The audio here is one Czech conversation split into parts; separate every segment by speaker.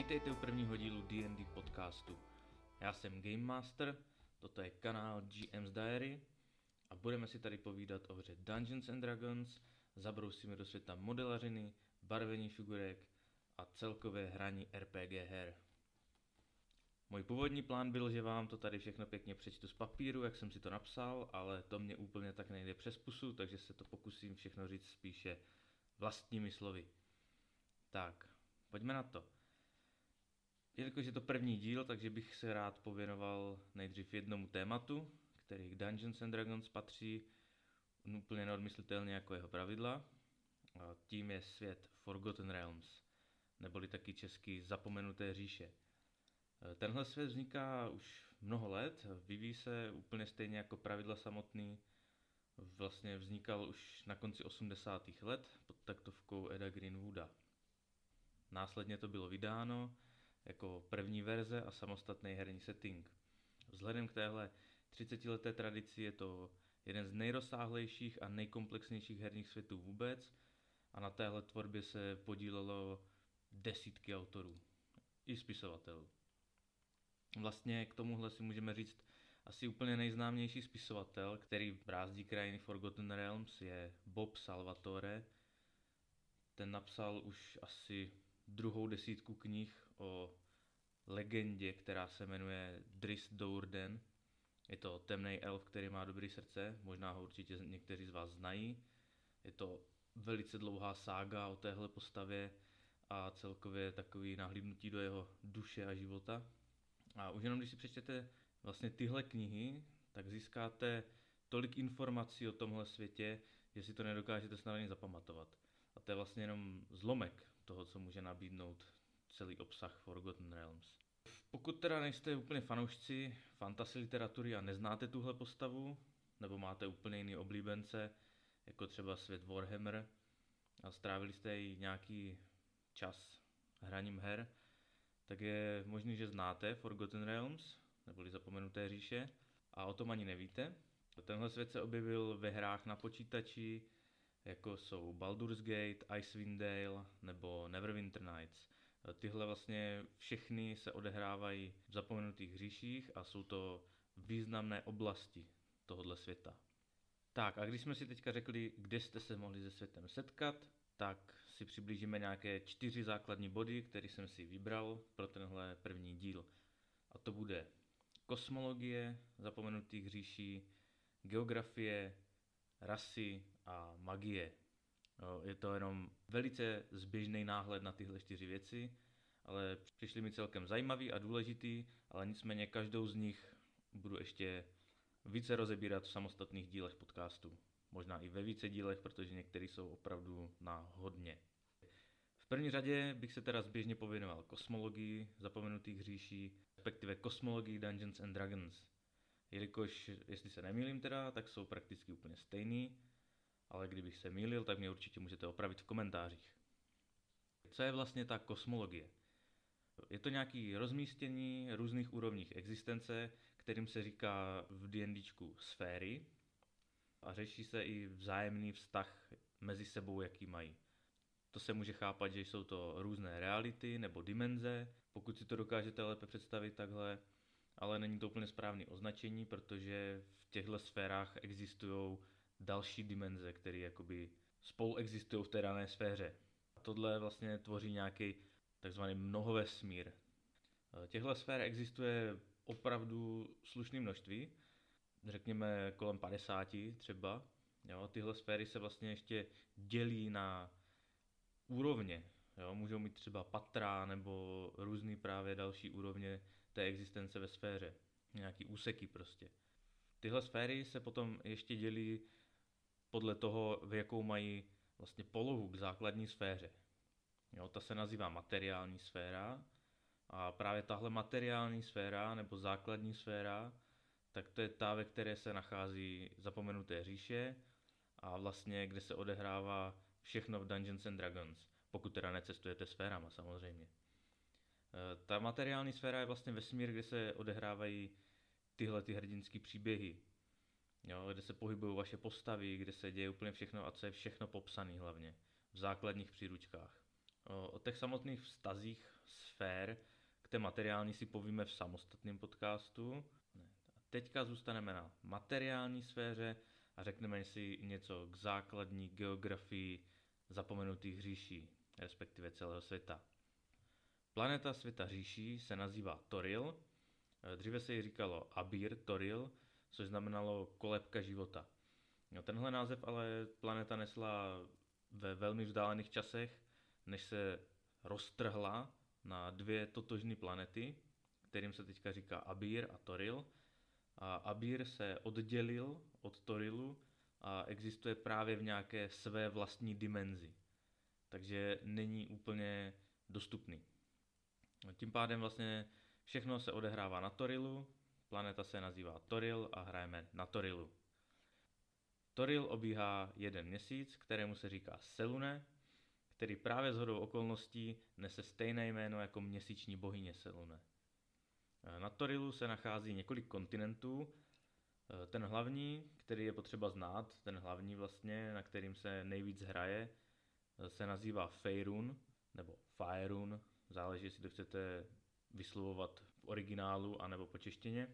Speaker 1: Vítejte u prvního dílu D&D podcastu. Já jsem Game Master, toto je kanál GM's Diary a budeme si tady povídat o hře Dungeons and Dragons, zabrousíme do světa modelařiny, barvení figurek a celkové hraní RPG her. Můj původní plán byl, že vám to tady všechno pěkně přečtu z papíru, jak jsem si to napsal, ale to mě úplně tak nejde přes pusu, takže se to pokusím všechno říct spíše vlastními slovy. Tak, pojďme na to. Jelikož je to první díl, takže bych se rád pověnoval nejdřív jednomu tématu, který k Dungeons and Dragons patří úplně neodmyslitelně jako jeho pravidla. A tím je svět Forgotten Realms, neboli taky český Zapomenuté říše. Tenhle svět vzniká už mnoho let, vyvíjí se úplně stejně jako pravidla samotný. Vlastně vznikal už na konci 80. let pod taktovkou Eda Greenwooda. Následně to bylo vydáno jako první verze a samostatný herní setting. Vzhledem k téhle 30-leté tradici je to jeden z nejrozsáhlejších a nejkomplexnějších herních světů vůbec a na téhle tvorbě se podílelo desítky autorů i spisovatelů. Vlastně k tomuhle si můžeme říct asi úplně nejznámější spisovatel, který brázdí krajiny Forgotten Realms, je Bob Salvatore. Ten napsal už asi druhou desítku knih o legendě, která se jmenuje Dris Dourden. Je to temný elf, který má dobrý srdce, možná ho určitě někteří z vás znají. Je to velice dlouhá sága o téhle postavě a celkově takový nahlídnutí do jeho duše a života. A už jenom když si přečtete vlastně tyhle knihy, tak získáte tolik informací o tomhle světě, že si to nedokážete snadně zapamatovat. A to je vlastně jenom zlomek toho, co může nabídnout celý obsah Forgotten Realms. Pokud teda nejste úplně fanoušci fantasy literatury a neznáte tuhle postavu, nebo máte úplně jiný oblíbence, jako třeba svět Warhammer, a strávili jste i nějaký čas hraním her, tak je možný, že znáte Forgotten Realms, neboli Zapomenuté říše, a o tom ani nevíte. Tenhle svět se objevil ve hrách na počítači, jako jsou Baldur's Gate, Icewind Dale nebo Neverwinter Nights. Tyhle vlastně všechny se odehrávají v zapomenutých říších a jsou to významné oblasti tohohle světa. Tak a když jsme si teďka řekli, kde jste se mohli se světem setkat, tak si přiblížíme nějaké čtyři základní body, které jsem si vybral pro tenhle první díl. A to bude kosmologie zapomenutých říší, geografie, rasy a magie. Je to jenom velice zběžný náhled na tyhle čtyři věci, ale přišly mi celkem zajímavý a důležitý, ale nicméně každou z nich budu ještě více rozebírat v samostatných dílech podcastu možná i ve více dílech, protože některé jsou opravdu na hodně. V první řadě bych se teda zběžně pověnoval kosmologii zapomenutých říší, respektive kosmologii Dungeons and Dragons. Jelikož, jestli se nemýlím teda, tak jsou prakticky úplně stejný, ale kdybych se mýlil, tak mě určitě můžete opravit v komentářích. Co je vlastně ta kosmologie? Je to nějaké rozmístění různých úrovních existence, kterým se říká v D&Dčku sféry, a řeší se i vzájemný vztah mezi sebou, jaký mají. To se může chápat, že jsou to různé reality nebo dimenze, pokud si to dokážete lépe představit takhle, ale není to úplně správné označení, protože v těchto sférách existují další dimenze, které jakoby spolu existují v té dané sféře. A tohle vlastně tvoří nějaký takzvaný mnohovesmír. Těchto sfér existuje opravdu slušné množství, řekněme kolem 50 třeba. Jo, tyhle sféry se vlastně ještě dělí na úrovně. Jo, můžou mít třeba patra nebo různý právě další úrovně té existence ve sféře. Nějaký úseky prostě. Tyhle sféry se potom ještě dělí podle toho, v jakou mají vlastně polohu k základní sféře. Jo, ta se nazývá materiální sféra a právě tahle materiální sféra nebo základní sféra tak to je ta, ve které se nachází zapomenuté říše a vlastně kde se odehrává všechno v Dungeons and Dragons, pokud teda necestujete sférama samozřejmě. E, ta materiální sféra je vlastně vesmír, kde se odehrávají tyhle ty hrdinské příběhy, jo, kde se pohybují vaše postavy, kde se děje úplně všechno a co je všechno popsané hlavně v základních příručkách. O těch samotných vztazích sfér k té materiální si povíme v samostatném podcastu. Teďka zůstaneme na materiální sféře a řekneme si něco k základní geografii zapomenutých říší, respektive celého světa. Planeta světa říší se nazývá Toril, dříve se jí říkalo Abir Toril, což znamenalo kolebka života. No, tenhle název ale planeta nesla ve velmi vzdálených časech, než se roztrhla na dvě totožné planety, kterým se teďka říká Abir a Toril. A Abir se oddělil od Torilu a existuje právě v nějaké své vlastní dimenzi. Takže není úplně dostupný. Tím pádem vlastně všechno se odehrává na Torilu, planeta se nazývá Toril a hrajeme na Torilu. Toril obíhá jeden měsíc, kterému se říká Selune, který právě z hodou okolností nese stejné jméno jako měsíční bohyně Selune. Na Torilu se nachází několik kontinentů. Ten hlavní, který je potřeba znát, ten hlavní vlastně, na kterým se nejvíc hraje, se nazývá Feirun, nebo Faerun, záleží, jestli to chcete vyslovovat originálu anebo po češtině.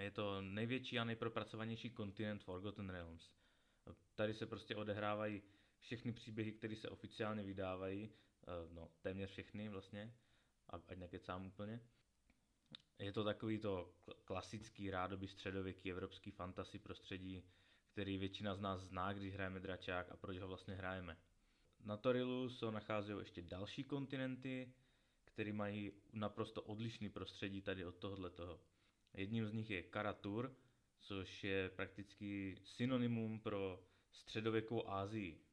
Speaker 1: Je to největší a nejpropracovanější kontinent Forgotten Realms. Tady se prostě odehrávají všechny příběhy, které se oficiálně vydávají, eh, no téměř všechny vlastně, ať nekecám úplně. Je to takový to klasický rádoby středověký evropský fantasy prostředí, který většina z nás zná, když hrajeme dračák a proč ho vlastně hrajeme. Na Torilu se nacházejí ještě další kontinenty, které mají naprosto odlišný prostředí tady od tohoto. Jedním z nich je Karatur, což je prakticky synonymum pro středověkou Ázii.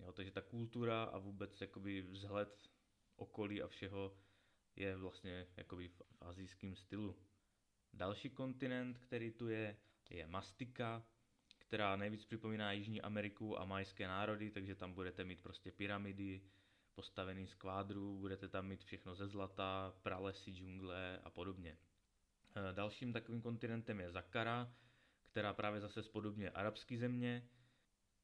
Speaker 1: Jo, takže ta kultura a vůbec jakoby vzhled okolí a všeho je vlastně jakoby v, v azijském stylu. Další kontinent, který tu je, je Mastika, která nejvíc připomíná Jižní Ameriku a majské národy, takže tam budete mít prostě pyramidy, postavený z kvádrů, budete tam mít všechno ze zlata, pralesy, džungle a podobně. Eh, dalším takovým kontinentem je Zakara, která právě zase spodobně arabské země,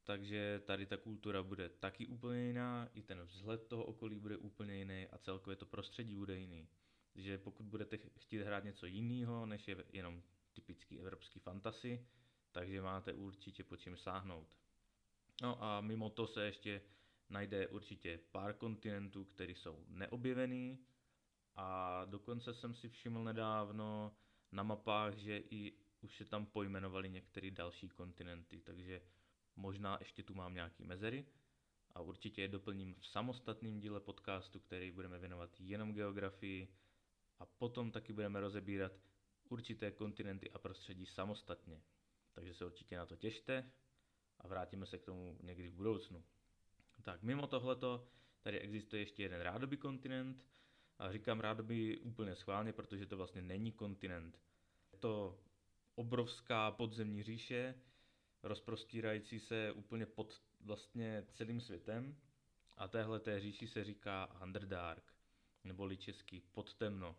Speaker 1: takže tady ta kultura bude taky úplně jiná, i ten vzhled toho okolí bude úplně jiný a celkově to prostředí bude jiný. Takže pokud budete chtít hrát něco jiného, než je jenom typický evropský fantasy, takže máte určitě po čím sáhnout. No a mimo to se ještě najde určitě pár kontinentů, které jsou neobjevený a dokonce jsem si všiml nedávno na mapách, že i už se tam pojmenovali některé další kontinenty, takže možná ještě tu mám nějaký mezery a určitě je doplním v samostatném díle podcastu, který budeme věnovat jenom geografii a potom taky budeme rozebírat určité kontinenty a prostředí samostatně. Takže se určitě na to těšte a vrátíme se k tomu někdy v budoucnu. Tak mimo tohleto tady existuje ještě jeden rádoby kontinent a říkám rádoby úplně schválně, protože to vlastně není kontinent. Je to obrovská podzemní říše, rozprostírající se úplně pod vlastně celým světem a téhle té říši se říká Underdark, neboli český podtemno.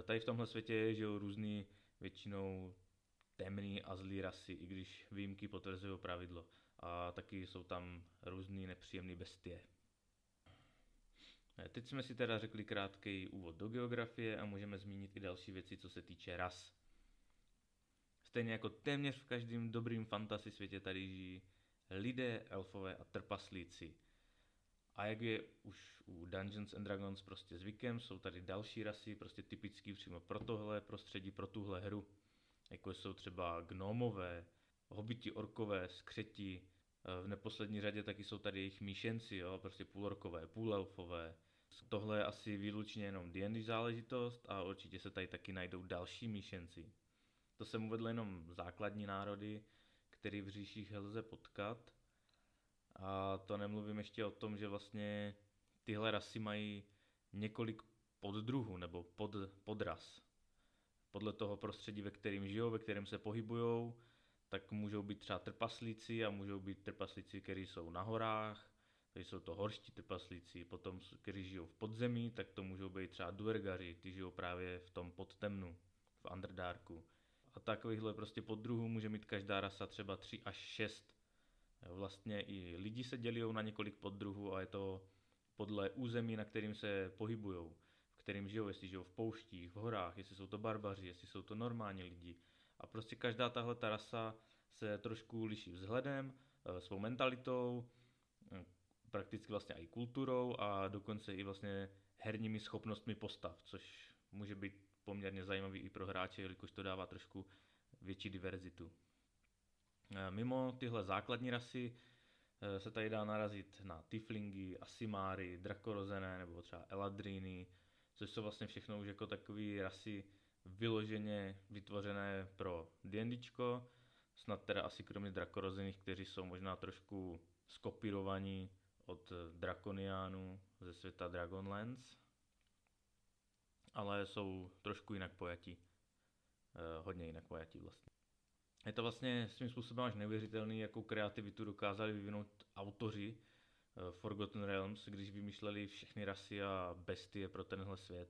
Speaker 1: E, tady v tomhle světě že různý většinou temný a zlý rasy, i když výjimky potvrzují pravidlo. A taky jsou tam různý nepříjemné bestie. E, teď jsme si teda řekli krátký úvod do geografie a můžeme zmínit i další věci, co se týče ras. Stejně jako téměř v každém dobrým fantasy světě tady žijí lidé, elfové a trpaslíci. A jak je už u Dungeons and Dragons prostě zvykem, jsou tady další rasy, prostě typický přímo pro tohle prostředí, pro tuhle hru. Jako jsou třeba gnomové, hobiti, orkové, skřeti, v neposlední řadě taky jsou tady jejich míšenci, jo, prostě půlorkové, půlelfové. Tohle je asi výlučně jenom D&D záležitost a určitě se tady taky najdou další míšenci. To jsem uvedl jenom základní národy, který v říších lze potkat. A to nemluvím ještě o tom, že vlastně tyhle rasy mají několik poddruhů nebo pod, podras. Podle toho prostředí, ve kterém žijou, ve kterém se pohybují, tak můžou být třeba trpaslíci a můžou být trpaslíci, kteří jsou na horách, takže jsou to horští trpaslíci, potom, kteří žijou v podzemí, tak to můžou být třeba duergaři, kteří žijou právě v tom podtemnu, v Underdarku a takovýchhle prostě poddruhů může mít každá rasa třeba 3 až 6. Vlastně i lidi se dělí na několik poddruhů a je to podle území, na kterým se pohybují, v kterým žijou, jestli žijou v pouštích, v horách, jestli jsou to barbaři, jestli jsou to normální lidi. A prostě každá tahle ta rasa se trošku liší vzhledem, eh, svou mentalitou, hm, prakticky vlastně i kulturou a dokonce i vlastně herními schopnostmi postav, což může být poměrně zajímavý i pro hráče, jelikož to dává trošku větší diverzitu. Eh, mimo tyhle základní rasy eh, se tady dá narazit na Tiflingy, Asimáry, Drakorozené nebo třeba Eladriny, což jsou vlastně všechno už jako takové rasy vyloženě vytvořené pro D&Dčko, snad teda asi kromě Drakorozených, kteří jsou možná trošku skopirovaní od Drakoniánů ze světa Dragonlance, ale jsou trošku jinak pojatí. Eh, hodně jinak pojatí vlastně. Je to vlastně svým způsobem až neuvěřitelný, jakou kreativitu dokázali vyvinout autoři uh, Forgotten Realms, když vymýšleli všechny rasy a bestie pro tenhle svět.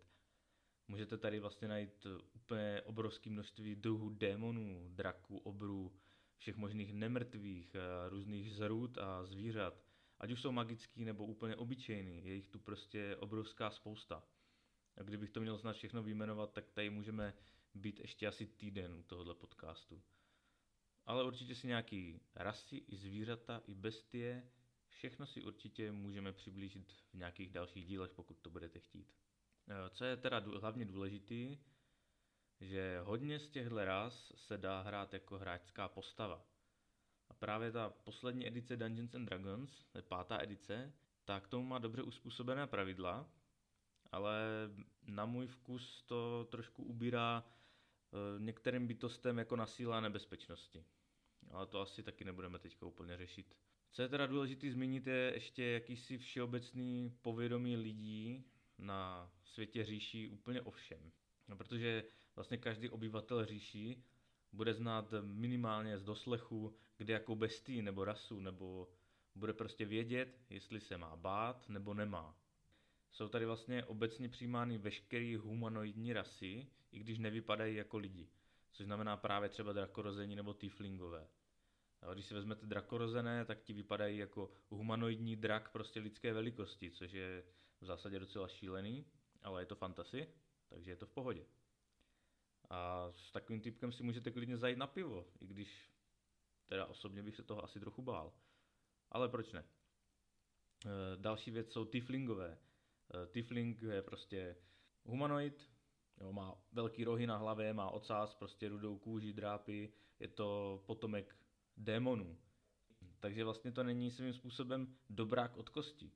Speaker 1: Můžete tady vlastně najít úplně obrovské množství druhů démonů, draků, obrů, všech možných nemrtvých, uh, různých zrůd a zvířat. Ať už jsou magický nebo úplně obyčejný, je jich tu prostě obrovská spousta. A kdybych to měl snad všechno vyjmenovat, tak tady můžeme být ještě asi týden u tohohle podcastu. Ale určitě si nějaký rasy, i zvířata, i bestie, všechno si určitě můžeme přiblížit v nějakých dalších dílech, pokud to budete chtít. Eh, co je teda hlavně důležitý, že hodně z těchto ras se dá hrát jako hráčská postava. A právě ta poslední edice Dungeons and Dragons, to je pátá edice, tak tomu má dobře uspůsobené pravidla, ale na můj vkus to trošku ubírá Eh, některým bytostem jako na síle a nebezpečnosti. Ale to asi taky nebudeme teď úplně řešit. Co je teda důležité zmínit je ještě jakýsi všeobecný povědomí lidí na světě říší úplně o všem. No, protože vlastně každý obyvatel říší bude znát minimálně z doslechu, kde jakou bestii nebo rasu, nebo bude prostě vědět, jestli se má bát nebo nemá. Jsou tady vlastně obecně přijímány veškeré humanoidní rasy, i když nevypadají jako lidi. Což znamená právě třeba drakorození nebo tieflingové. A když si vezmete drakorozené, tak ti vypadají jako humanoidní drak prostě lidské velikosti, což je v zásadě docela šílený, ale je to fantasy, takže je to v pohodě. A s takovým typkem si můžete klidně zajít na pivo, i když teda osobně bych se toho asi trochu bál. Ale proč ne? E, další věc jsou tieflingové. E, tiefling je prostě humanoid, Jo, má velký rohy na hlavě, má ocás, prostě rudou kůži, drápy, je to potomek démonů. Takže vlastně to není svým způsobem dobrák od kosti.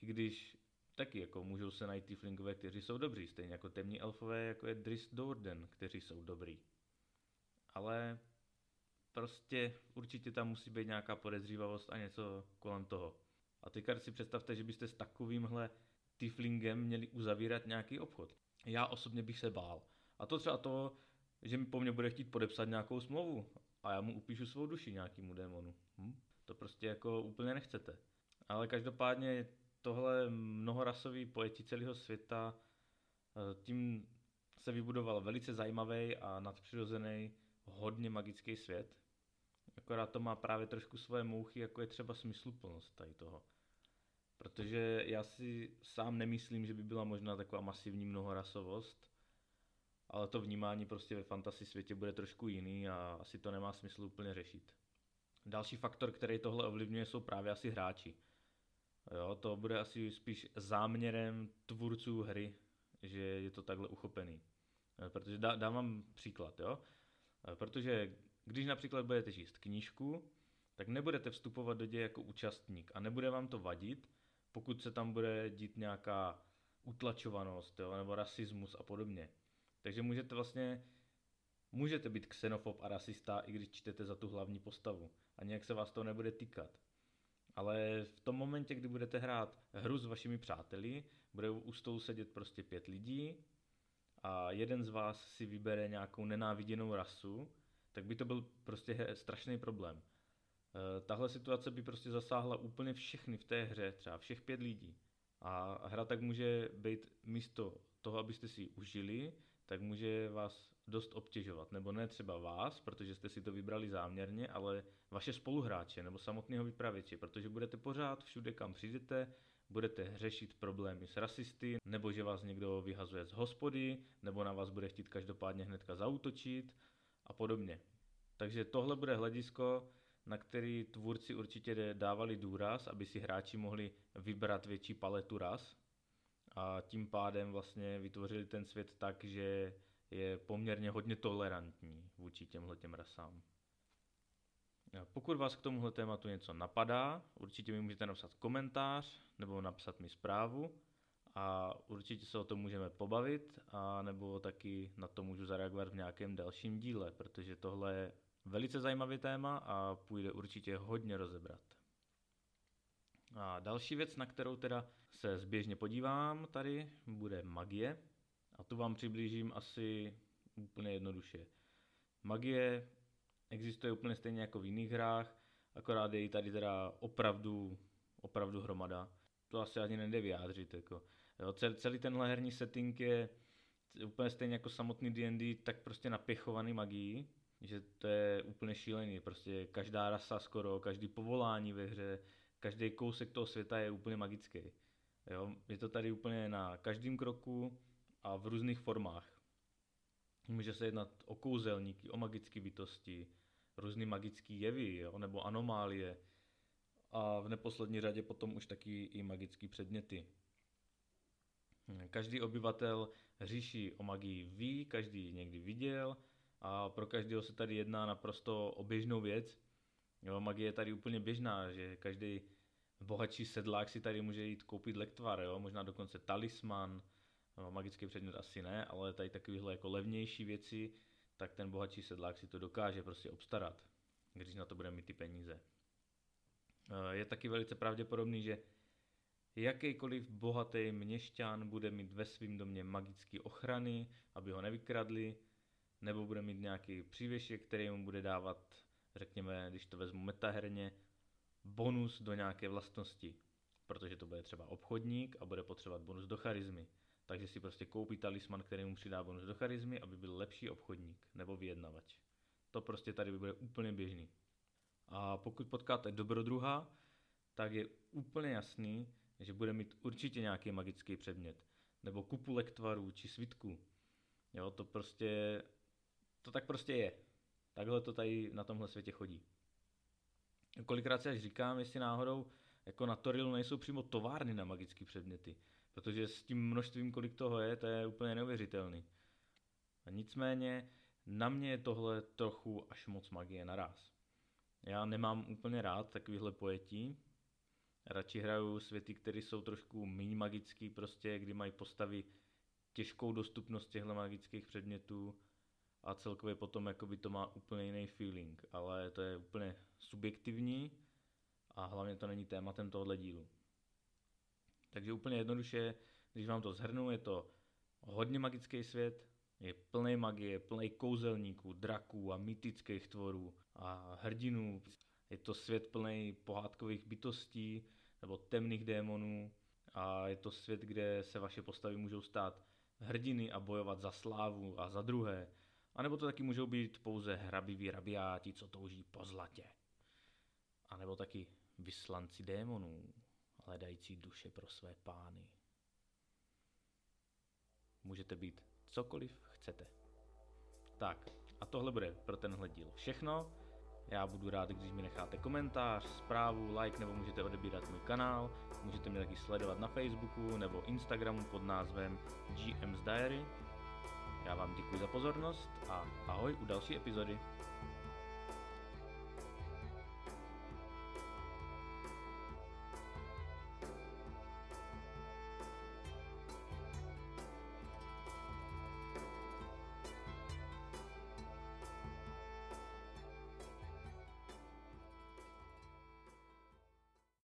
Speaker 1: I když taky jako můžou se najít ty flinkové, kteří jsou dobří, stejně jako temní elfové, jako je Dris Doorden, kteří jsou dobrý. Ale prostě určitě tam musí být nějaká podezřívavost a něco kolem toho. A teďka si představte, že byste s takovýmhle tieflingem měli uzavírat nějaký obchod já osobně bych se bál. A to třeba to, že mi po mně bude chtít podepsat nějakou smlouvu a já mu upíšu svou duši nějakému démonu. Hm? To prostě jako úplně nechcete. Ale každopádně tohle mnohorasový pojetí celého světa, eh, tím se vybudoval velice zajímavý a nadpřirozený, hodně magický svět. Akorát to má právě trošku svoje mouchy, jako je třeba smysluplnost tady toho. Protože já si sám nemyslím, že by byla možná taková masivní mnohorasovost, ale to vnímání prostě ve fantasy světě bude trošku jiný a asi to nemá smysl úplně řešit. Další faktor, který tohle ovlivňuje, jsou právě asi hráči. Jo, to bude asi spíš záměrem tvůrců hry, že je to takhle uchopený. Eh, protože dá, dám vám příklad, jo? Eh, protože když například budete číst knížku, tak nebudete vstupovat do děje jako účastník a nebude vám to vadit, pokud se tam bude dít nějaká utlačovanost jo, nebo rasismus a podobně. Takže můžete vlastně můžete být xenofob a rasista, i když čtete za tu hlavní postavu a nějak se vás to nebude týkat. Ale v tom momentě, kdy budete hrát hru s vašimi přáteli, bude u stolu sedět prostě pět lidí a jeden z vás si vybere nějakou nenáviděnou rasu, tak by to byl prostě strašný problém. Eh, tahle situace by prostě zasáhla úplně všechny v té hře, třeba všech pět lidí. A hra tak může být místo toho, abyste si ji užili, tak může vás dost obtěžovat. Nebo ne třeba vás, protože jste si to vybrali záměrně, ale vaše spoluhráče nebo samotného vypravěče, protože budete pořád všude, kam přijdete, budete řešit problémy s rasisty, nebo že vás někdo vyhazuje z hospody, nebo na vás bude chtít každopádně hnedka zautočit a podobně. Takže tohle bude hledisko, na který tvůrci určitě dávali důraz, aby si hráči mohli vybrat větší paletu ras a tím pádem vlastně vytvořili ten svět tak, že je poměrně hodně tolerantní vůči těmhle těm rasám. Pokud vás k tomuhle tématu něco napadá, určitě mi můžete napsat komentář nebo napsat mi zprávu a určitě se o tom můžeme pobavit a nebo taky na to můžu zareagovat v nějakém dalším díle, protože tohle je velice zajímavý téma a půjde určitě hodně rozebrat. A další věc, na kterou teda se zběžně podívám tady, bude magie. A tu vám přiblížím asi úplně jednoduše. Magie existuje úplně stejně jako v jiných hrách, akorát je tady teda opravdu, opravdu hromada. To asi ani nejde vyjádřit. Jako. Jo, celý tenhle herní setting je úplně stejně jako samotný D&D, tak prostě napěchovaný magií, že to je úplně šílený. Prostě každá rasa skoro, každý povolání ve hře, každý kousek toho světa je úplně magický. Jo, je to tady úplně na každém kroku a v různých formách. Může se jednat o kouzelníky, o magické bytosti, různé magické jevy jo, nebo anomálie a v neposlední řadě potom už taky i magické předměty. Každý obyvatel říší o magii ví, každý někdy viděl a pro každého se tady jedná naprosto o běžnou věc. Jo, magie je tady úplně běžná, že každý bohatší sedlák si tady může jít koupit lektvar, jo? možná dokonce talisman, magický předmět asi ne, ale tady takovéhle jako levnější věci, tak ten bohatší sedlák si to dokáže prostě obstarat, když na to bude mít ty peníze. Eh, je taky velice pravděpodobný, že jakýkoliv bohatý měšťan bude mít ve svém domě magické ochrany, aby ho nevykradli, nebo bude mít nějaký přívěšek, který mu bude dávat, řekněme, když to vezmu metaherně, bonus do nějaké vlastnosti, protože to bude třeba obchodník a bude potřebovat bonus do charizmy. Takže si prostě koupí talisman, který mu přidá bonus do charizmy, aby byl lepší obchodník nebo vyjednavač. To prostě tady bude úplně běžný. A pokud potkáte dobrodruha, tak je úplně jasný, že bude mít určitě nějaký magický předmět. Nebo kupu lektvarů či svitku. Jo, to prostě, to tak prostě je. Takhle to tady na tomhle světě chodí kolikrát si až říkám, jestli náhodou jako na Torilu nejsou přímo továrny na magické předměty, protože s tím množstvím, kolik toho je, to je úplně neuvěřitelný. A nicméně na mě je tohle trochu až moc magie naraz. Já nemám úplně rád takovýhle pojetí, radši hraju světy, které jsou trošku méně magický, prostě, kdy mají postavy těžkou dostupnost těchto magických předmětů a celkově potom jakoby to má úplně jiný feeling, ale to je úplně subjektivní a hlavně to není tématem tohohle dílu. Takže úplně jednoduše, když vám to zhrnu, je to hodně magický svět, je plný magie, plný kouzelníků, draků a mytických tvorů a hrdinů. Je to svět plný pohádkových bytostí nebo temných démonů a je to svět, kde se vaše postavy můžou stát hrdiny a bojovat za slávu a za druhé a nebo to taky můžou být pouze hrabiví rabiáti, co touží po zlatě. A nebo taky vyslanci démonů, hledající duše pro své pány. Můžete být cokoliv chcete. Tak, a tohle bude pro tenhle díl všechno. Já budu rád, když mi necháte komentář, zprávu, like nebo můžete odebírat můj kanál. Můžete mě taky sledovat na Facebooku nebo Instagramu pod názvem GM's Diary já vám děkuji za pozornost a ahoj u další epizody.